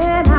when